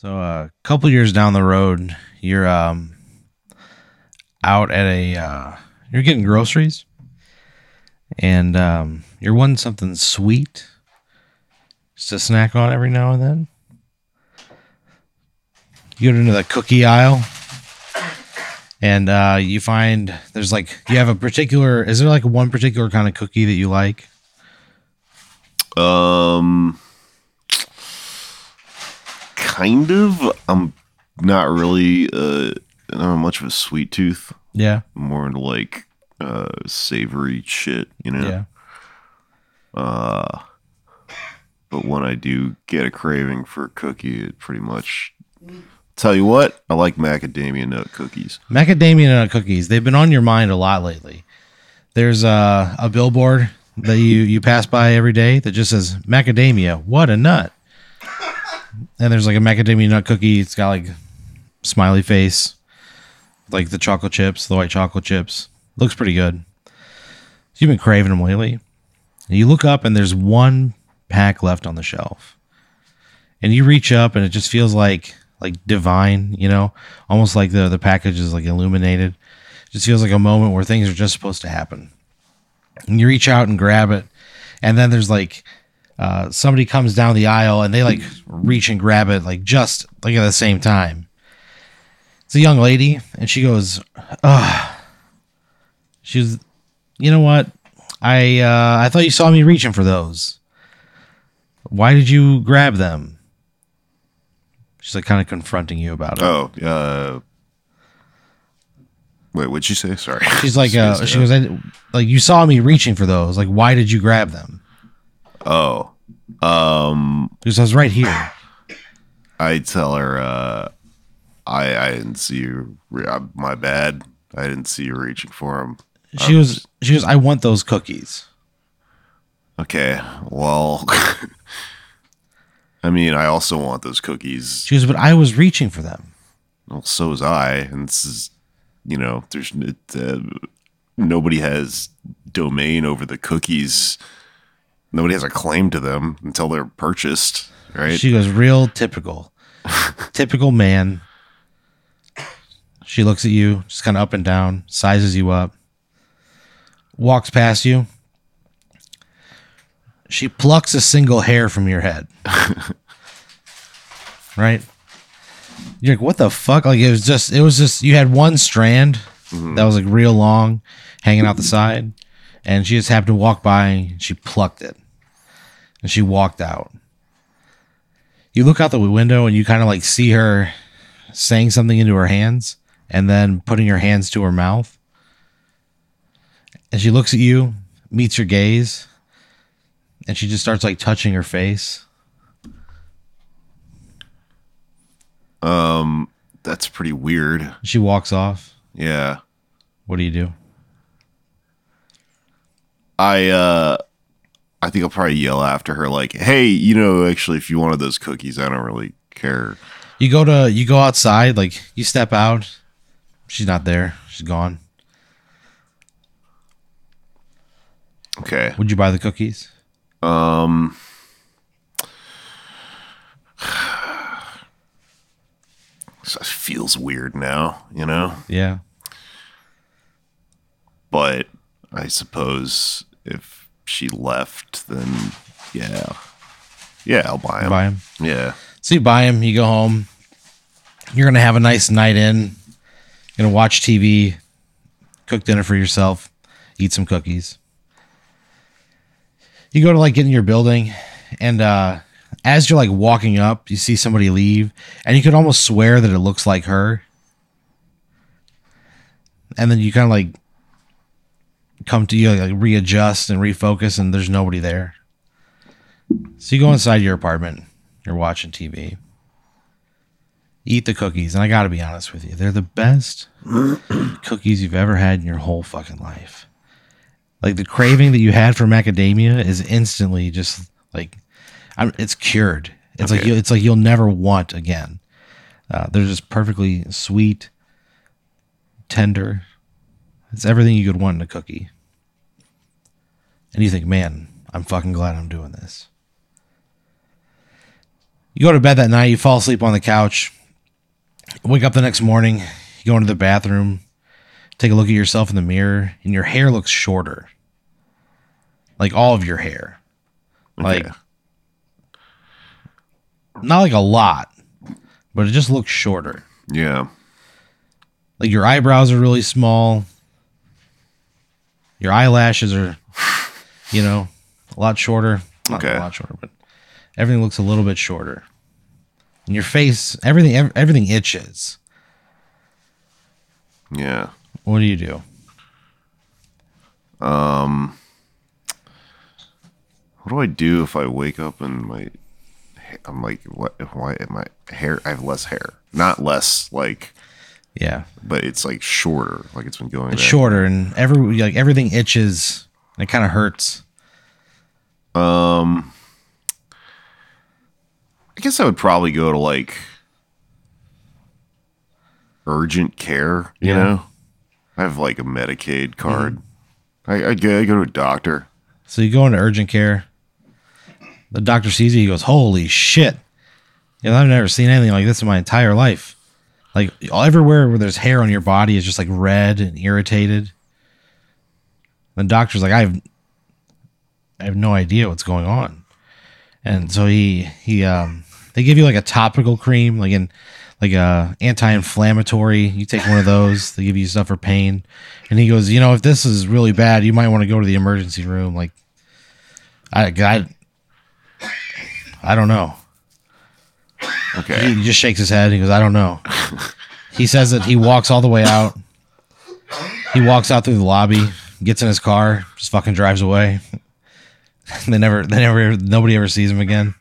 So uh, a couple years down the road, you're um, out at a uh, you're getting groceries, and um, you're wanting something sweet, just to snack on every now and then. You go into the cookie aisle, and uh, you find there's like you have a particular. Is there like one particular kind of cookie that you like? Um, kind of. I'm not really uh not much of a sweet tooth. Yeah, More into like uh savory shit, you know. yeah. Uh, but when I do get a craving for a cookie, it pretty much. Tell you what, I like macadamia nut cookies. Macadamia nut cookies. They've been on your mind a lot lately. There's a, a billboard that you, you pass by every day that just says macadamia. What a nut. And there's like a macadamia nut cookie. It's got like smiley face, like the chocolate chips, the white chocolate chips. Looks pretty good. You've been craving them lately. And you look up and there's one pack left on the shelf. And you reach up and it just feels like like divine, you know, almost like the the package is like illuminated. just feels like a moment where things are just supposed to happen. And you reach out and grab it, and then there's like uh, somebody comes down the aisle and they like reach and grab it like just like at the same time. It's a young lady, and she goes, "Ugh." She's, you know what? I uh, I thought you saw me reaching for those. Why did you grab them? She's like kind of confronting you about it. Oh, uh, wait, what'd you say? Sorry. She's like, uh, she goes, I, like you saw me reaching for those. Like, why did you grab them? Oh, um, Because I was right here. I tell her, uh, I I didn't see you. re- uh, My bad. I didn't see you reaching for him. She was, she was I want those cookies. Okay, well, I mean, I also want those cookies. She goes, but I was reaching for them. Well, so was I, and this is, you know, there's it, uh, nobody has domain over the cookies. Nobody has a claim to them until they're purchased, right? She goes, real typical, typical man. She looks at you, just kind of up and down, sizes you up, walks past you. She plucks a single hair from your head. right? You're like, what the fuck? Like it was just, it was just, you had one strand mm-hmm. that was like real long, hanging out the side, and she just happened to walk by and she plucked it, and she walked out you look out the window and you kind of like see her saying something into her hands and then putting her hands to her mouth. And she looks at you, meets your gaze, and she just starts like touching her face. um, that's pretty weird. She walks off. Yeah, What do you do? I uh, I think I'll probably yell after her like, "Hey, you know, actually, if you wanted those cookies, I don't really care." You go to you go outside, like you step out. She's not there. She's gone. Okay. Would you buy the cookies? Um. So it feels weird now, you know. Yeah. But I suppose if she left, then yeah, yeah, I'll buy him. Buy them. Yeah, So you buy him, you go home. You're gonna have a nice night in. You're gonna watch TV, cook dinner for yourself, eat some cookies. You go to like get in your building, and uh, as you're like walking up, you see somebody leave, and you could almost swear that it looks like her. And then you kind of like come to you like readjust and refocus, and there's nobody there. So you go inside your apartment. You're watching TV. Eat the cookies, and I got to be honest with you, they're the best cookies you've ever had in your whole fucking life. Like the craving that you had for macadamia is instantly just like, I'm, it's cured. It's like you, it's like you'll never want again. Uh, they're just perfectly sweet, tender. It's everything you could want in a cookie. And you think, man, I'm fucking glad I'm doing this. You go to bed that night, you fall asleep on the couch. Wake up the next morning, you go into the bathroom, take a look at yourself in the mirror, and your hair looks shorter. Like all of your hair. Like Okay. not like a lot, but it just looks shorter. yeah. Like your eyebrows are really small. Your eyelashes are, you know, a lot shorter. Not Okay. a lot shorter, but everything looks a little bit shorter. And your face, everything, ev- everything itches. Yeah. What do you do? Um, what do I do if I wake up and my I'm like what if why am my hair I have less hair. Not less like Yeah, but it's like shorter. Like it's been going it's back. shorter, and every like everything itches, and it kind of hurts. Um I guess I would probably go to like urgent care, you Yeah. know? I have like a Medicaid card. I, I go I go to a doctor. So you go into urgent care. The doctor sees you. He goes, "Holy shit! You know, I've never seen anything like this in my entire life. Like everywhere where there's hair on your body is just like red and irritated." The doctor's like, "I have, I have no idea what's going on," and so he he um they give you like a topical cream, like in like a anti-inflammatory. You take one of those. They give you stuff for pain, and he goes, "You know, if this is really bad, you might want to go to the emergency room." Like, I I, I don't know. Okay. He just shakes his head. He goes, I don't know. he says that he walks all the way out. He walks out through the lobby, gets in his car, just fucking drives away. they never, they never, nobody ever sees him again.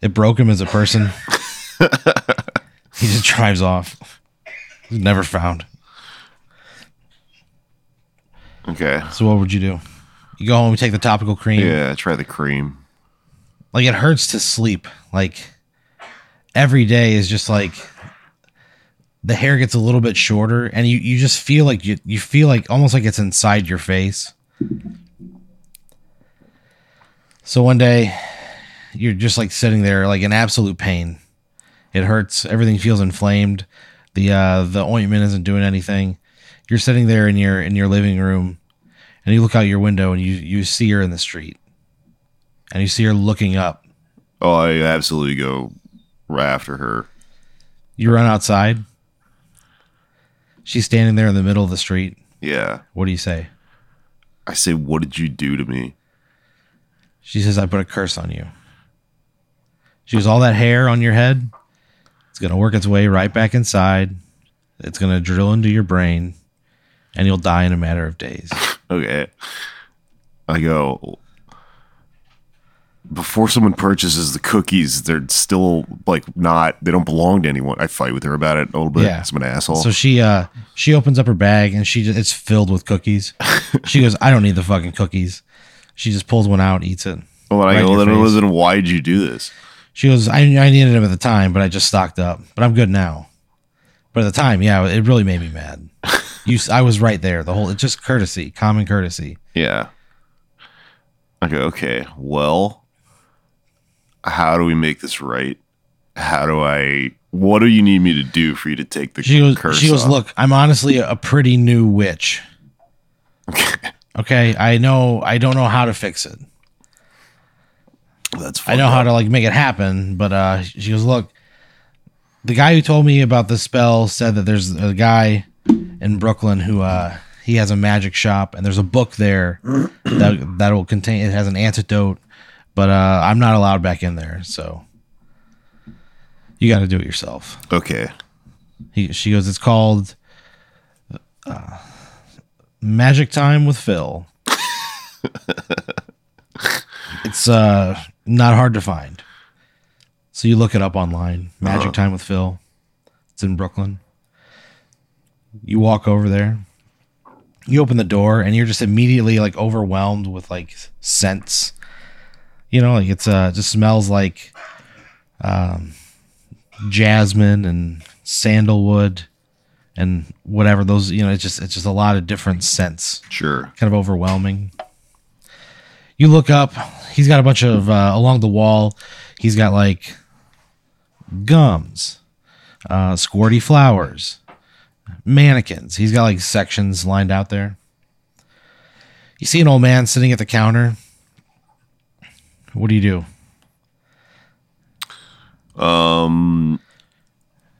It broke him as a person. he just drives off. He's never found. Okay. So what would you do? You go home, you take the topical cream. Yeah, try the cream. like it hurts to sleep like every day is just like the hair gets a little bit shorter and you, you just feel like you, you feel like almost like it's inside your face. So one day you're just like sitting there like in absolute pain. It hurts. Everything feels inflamed. The uh the ointment isn't doing anything. You're sitting there in your in your living room and you look out your window and you you see her in the street. And you see her looking up. Oh, I absolutely go right after her. You run outside. She's standing there in the middle of the street. Yeah. What do you say? I say, what did you do to me? She says, I put a curse on you. She goes, All that hair on your head, it's going to work its way right back inside. It's going to drill into your brain, and you'll die in a matter of days. Okay. I go, before someone purchases the cookies, they're still like not, they don't belong to anyone. I fight with her about it a little bit. Yeah. I'm an asshole. So she uh she opens up her bag and she just, it's filled with cookies. She goes, I don't need the fucking cookies. She just pulls one out, eats it. well, then I right in go, then, face. then why did you do this? She goes, I, I needed them at the time, but I just stocked up. But I'm good now. But at the time, yeah, it really made me mad. You, I was right there. The whole, it's just courtesy, common courtesy. Yeah. I go, okay, well, how do we make this right? How do I, what do you need me to do for you to take the She goes, curse she goes, off? look, I'm honestly a, pretty new witch. Okay. Okay, I know, I don't know how to fix it. That's fine. I know how to like make it happen, but uh, she goes, look, the guy who told me about the spell said that there's a guy in Brooklyn who uh he has a magic shop and there's a book there that that will contain it has an antidote, but uh I'm not allowed back in there, so you got to do it yourself. Okay. He, she goes, it's called uh, Magic Time with Phil. it's uh not hard to find. So you look it up online. Magic Uh-huh. Time with Phil. It's in Brooklyn. You walk over there. You open the door and you're just immediately like overwhelmed with like scents. You know, like it's uh just smells like um jasmine and sandalwood and whatever those you know it's just it's just a lot of different scents Sure. kind of overwhelming you look up he's got a bunch of uh, along the wall he's got like gums, uh, squirty flowers, mannequins. He's got like sections lined out there. You see an old man sitting at the counter. What do you do? Um,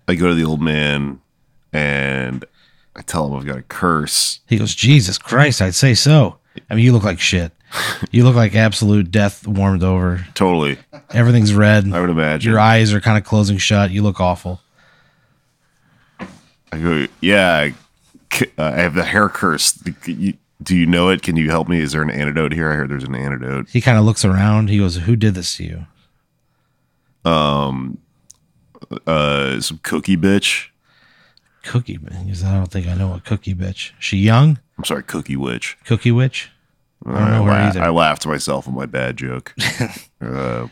I go to the old man and I tell him I've got a curse. He goes, Jesus Christ, I'd say so. I mean, you look like shit. You look like absolute death warmed over. Totally, Everything's red. I would imagine. Your eyes are kind of closing shut. You look awful. I go, yeah, I, have the hair curse. You- Do you know it? Can you help me? Is there an antidote here? I heard there's an antidote. He kind of looks around. He goes, Who did this to you? Um, uh, some cookie bitch. Cookie. bitch. I don't think I know a cookie bitch. She young? I'm sorry, cookie witch. Cookie witch? I don't I, know her la- either. I laughed to myself at my bad joke. uh,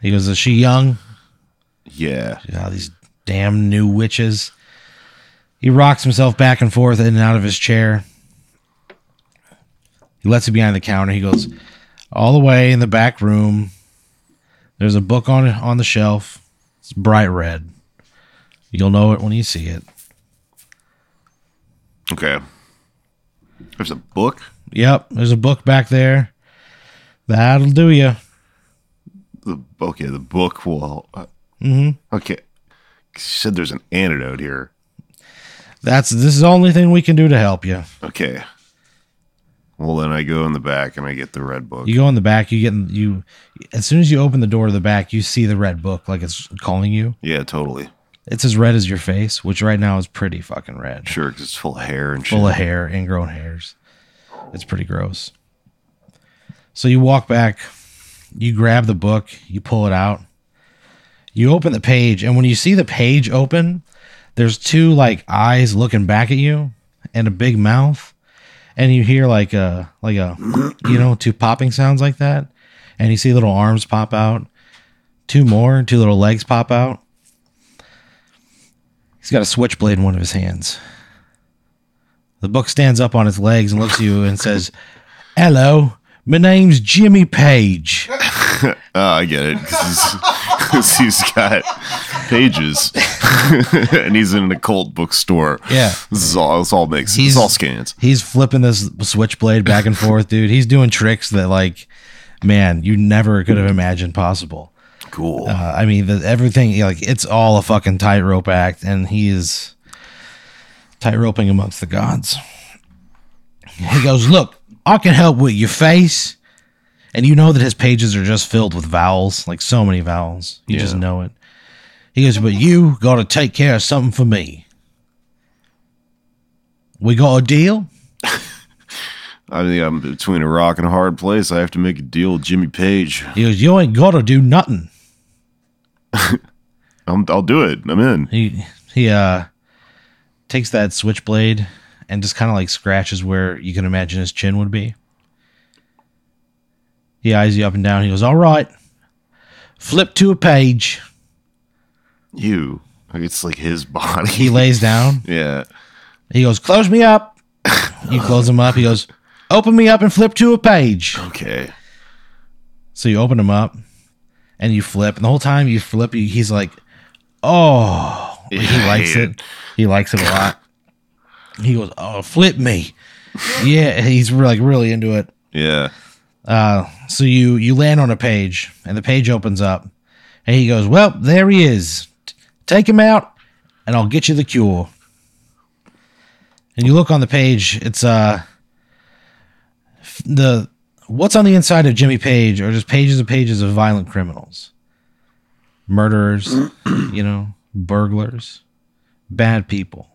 He goes, Is she young? yeah. Ah, these damn new witches. He rocks himself back and forth in and out of his chair. He lets it behind the counter. He goes all the way in the back room. There's a book on on the shelf. It's bright red. You'll know it when you see it. Okay. There's a book. Yep, there's a book back there. That'll do you. The okay, the book will. Uh, Mhm. Okay. You said there's an antidote here. That's this is the only thing we can do to help you. Okay. Well, then I go in the back and I get the red book. You go in the back. You get in, you as soon as you open the door to the back, you see the red book like it's calling you. yeah, totally. It's as red as your face, which right now is pretty fucking red. Sure, because it's full of hair and Full shit. of hair, ingrown hairs. It's pretty gross. So you walk back, you grab the book, you pull it out, you open the page, and when you see the page open, there's two like eyes looking back at you and a big mouth. And you hear like a like a you know, two popping sounds like that. And you see little arms pop out. Two more, two little legs pop out. He's got a switchblade in one of his hands. The book stands up on its legs and looks at you and says, Hello, my name's Jimmy Page. Oh, I get it. 'cause he's, he's got pages, and he's in an occult bookstore. Yeah. This is all. This all makes. He's- all scans. He's flipping this switchblade back and forth, dude. He's doing tricks that, like, man, you never could have imagined possible. Cool. Uh, I mean, the, everything, like, it's all a fucking tightrope act, and he is tightroping amongst the gods. He goes, Look, I can help with your face. And you know that his pages are just filled with vowels, like so many vowels. You just know it. He goes, But you got to take care of something for me. We got a deal? I think I'm between a rock and a hard place. I have to make a deal with Jimmy Page. He goes, You ain't got to do nothing. I'm, I'll do it. I'm in. He he uh takes that switchblade and just kind of like scratches where you can imagine his chin would be. He eyes you up and down. He goes, "All right, flip to a page." You. It's like his body. He lays down. yeah. He goes, "Close me up." You close him up. He goes, "Open me up and flip to a page." Okay. So you open him up and you flip, and the whole time you flip, he's like, "Oh." Like, he likes yeah. it. He likes it a lot. He goes, "Oh, flip me." Yeah, he's like really into it. Yeah. Uh, so you you land on a page, and the page opens up, and he goes, "Well, there he is. Take him out, and I'll get you the cure." And you look on the page. It's uh the what's on the inside of Jimmy Page are just pages and pages of violent criminals, murderers, you know, burglars, bad people.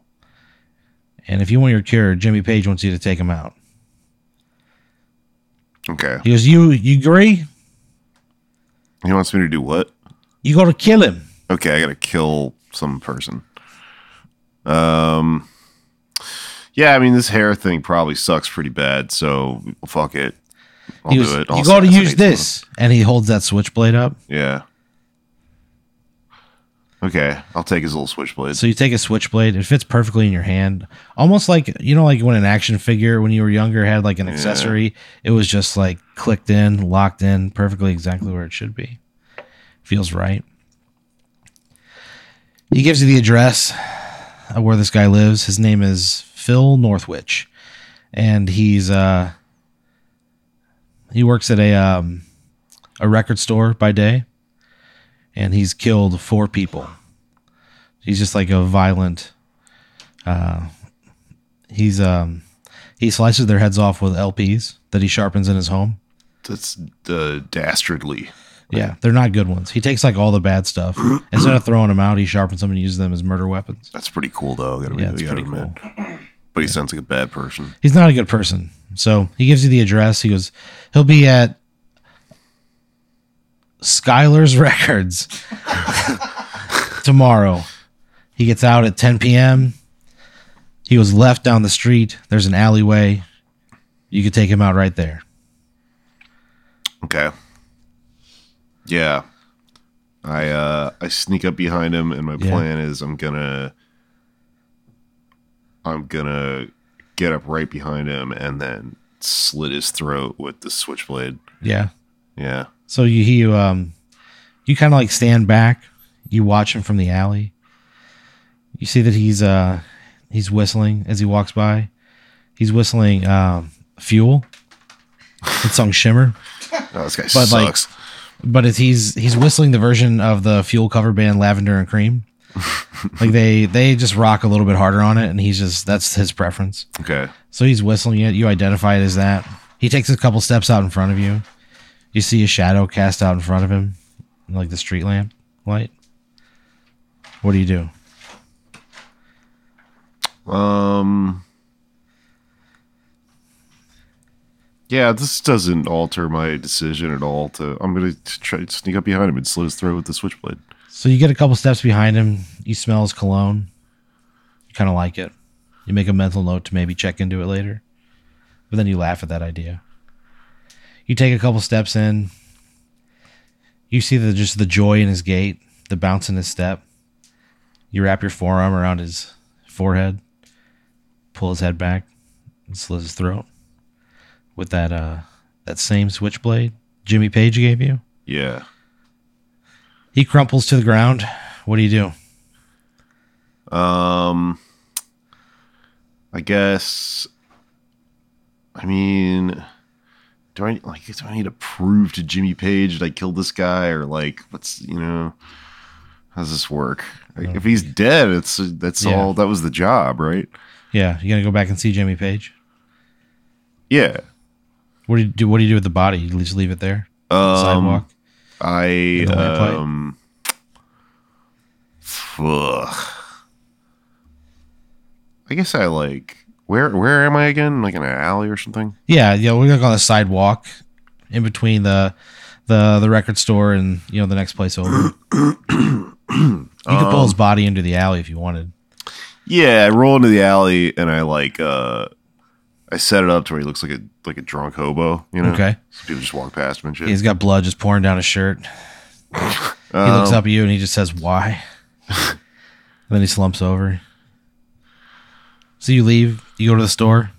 And if you want your cure, Jimmy Page wants you to take him out. Okay. He goes, "You you agree? He wants me to do what? You got to kill him." Okay, I gotta kill some person. Um. Yeah, I mean this hair thing probably sucks pretty bad. So fuck it. I'll He do it. I'll you got to use this, and he holds that switchblade up. Yeah. Okay, I'll take his little switchblade. So you take a switchblade; it fits perfectly in your hand, almost like you know, like when an action figure when you were younger had like an accessory. It was just like clicked in, locked in, perfectly exactly where it should be. Feels right. He gives you the address of where this guy lives. His name is Phil Northwich, and he's uh he works at a um a record store by day, and he's killed four people. He's just like a violent. Uh, he's um he slices their heads off with LPs that he sharpens in his home. That's uh, dastardly. Yeah, they're not good ones. He takes like all the bad stuff. Instead of throwing them out, he sharpens them and uses them as murder weapons. That's pretty cool, though. Gotta, Yeah, it's gotta pretty cool. But he sounds like a bad person. He's not a good person. So he gives you the address. He goes, he'll be at Skylar's Records tomorrow. He gets out at 10 p.m. He was left down the street. There's an alleyway. You could take him out right there. Okay. Yeah. I uh I sneak up behind him and my Yeah. plan is I'm gonna I'm gonna get up right behind him and then slit his throat with the switchblade. Yeah. Yeah. So you you um you kind of like stand back. You watch him from the alley. You see that he's uh he's whistling as he walks by. He's whistling um "Fuel." The song "Shimmer," Oh, this guy But, like, sucks. but it's, he's he's whistling the version of the Fuel cover band "Lavender and Cream." like they they just rock a little bit harder on it, and he's just that's his preference. okay. So he's whistling it. You identify it as that. He takes a couple steps out in front of you. You see a shadow cast out in front of him, like the street lamp light. What do you do? Um Yeah, this doesn't alter my decision at all to I'm gonna try to sneak up behind him and slit his throat with the switchblade. So you get a couple steps behind him. You smell his cologne. You kind of like it. You make a mental note to maybe check into it later, but then you laugh at that idea. You take a couple steps in. You see the just the joy in his gait, the bounce in his step. You wrap your forearm around his forehead, pull his head back, and slit his throat with that uh that same switchblade Jimmy Page gave you. Yeah. He crumples to the ground. What do you do? Um, I guess. I mean, do I like? Do I need to prove to Jimmy Page that I killed this guy, or like, what's you know, how does this work? Like, if he's dead, it's that's Yeah. all. That was the job, right? Yeah, you gonna go back and see Jimmy Page? Yeah. What do you do? What do you do with the body? You just leave it there, Um, sidewalk. I um. Ugh. I guess I like. Where where am I again? Like in an alley or something? Yeah, yeah. We're gonna go on the sidewalk, in between the the the record store and you know the next place over. you could pull his Um, body into the alley if you wanted. Yeah, I roll into the alley and I like uh I set it up to where he looks like a like a drunk hobo, you know. Okay. So people just walk past him and shit. He's got blood just pouring down his shirt. He looks Um, up at you and he just says, "Why?" and then he slumps over. So you leave. You go to the store.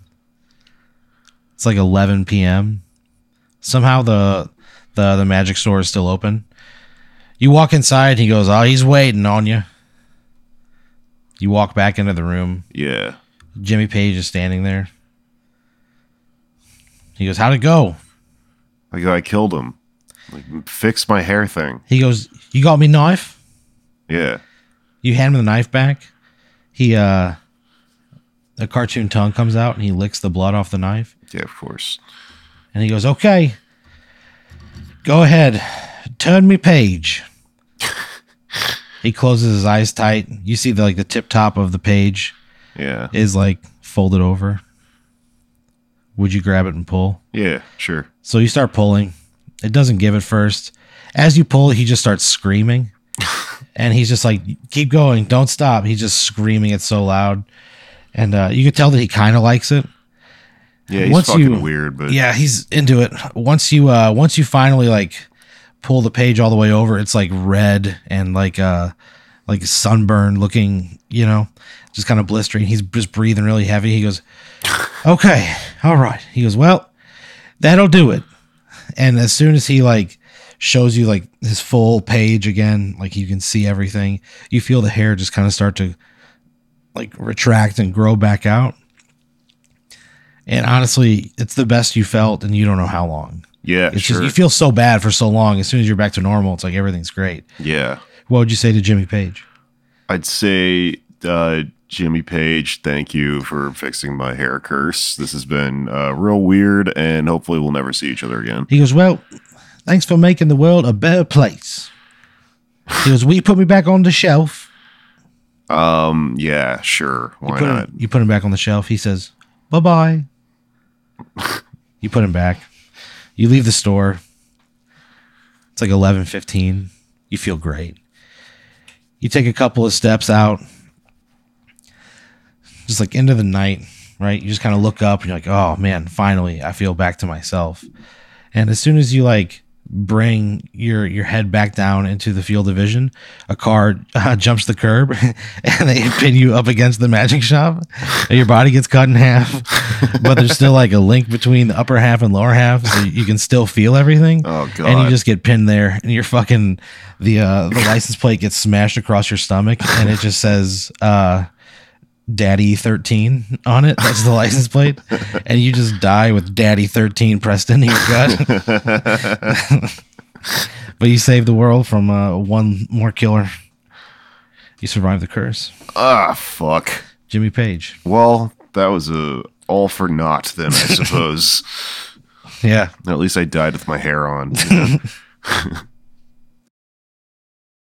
It's like 11 p.m. Somehow the the the magic store is still open. You walk inside. He goes, "Oh, he's waiting on you." You walk back into the room. Yeah. Jimmy Page is standing there. He goes, "How'd it go?" Like I killed him. Like fix my hair thing. He goes, "You got me knife." Yeah. You hand him the knife back. He uh a cartoon tongue comes out and he licks the blood off the knife. Yeah, of course. And he goes, Okay. Go ahead. Turn me page. he closes his eyes tight. You see the like the tip top of the page Yeah. is like folded over. Would you grab it and pull? Yeah, sure. So you start pulling. It doesn't give at first. As you pull, he just starts screaming. and he's just like, keep going, don't stop. He's just screaming it so loud. And uh, you can tell that he kind of likes it. Yeah, he's Once fucking you- weird, but Yeah, he's into it. Once you uh once you finally like pull the page all the way over, it's like red and like uh like sunburn looking, you know, just kind of blistering. He's just breathing really heavy. He goes, "Okay, all right." He goes, "Well, that'll do it." And as soon as he like shows you like his full page again. Like you can see everything. You feel the hair just kind of start to like retract and grow back out. And honestly, it's the best you felt, and you don't know how long. Yeah, It's sure. just you feel so bad for so long. As soon as you're back to normal, it's like everything's great. yeah. What would you say to Jimmy Page? I'd say uh, Jimmy Page, thank you for fixing my hair curse. This has been uh, real weird, and hopefully we'll never see each other again. He goes, Well, thanks for making the world a better place. He goes, Will you put me back on the shelf? Um, yeah, sure, why Put not? him, you put him back on the shelf. He says, Bye bye. you put him back. You leave the store. It's like eleven fifteen. You feel great. You take a couple of steps out, just like into the night, right? You just kind of look up and you're like, oh man, finally, I feel back to myself. And as soon as you like bring your your head back down into the field of vision, a car uh, jumps the curb and they pin you up against the magic shop. And your body gets cut in half, but there's still like a link between the upper half and lower half, so you can still feel everything. Oh, god And you just get pinned there, and you're fucking the uh, the license plate gets smashed across your stomach, and it just says. uh Daddy 13 on it. That's the license plate. And you just die with Daddy 13 pressed into your gut. but you saved the world from uh, one more killer. You survived the curse. Ah, fuck. Jimmy Page. Well, that was a all for naught then, I suppose. Yeah. At least I died with my hair on. you know?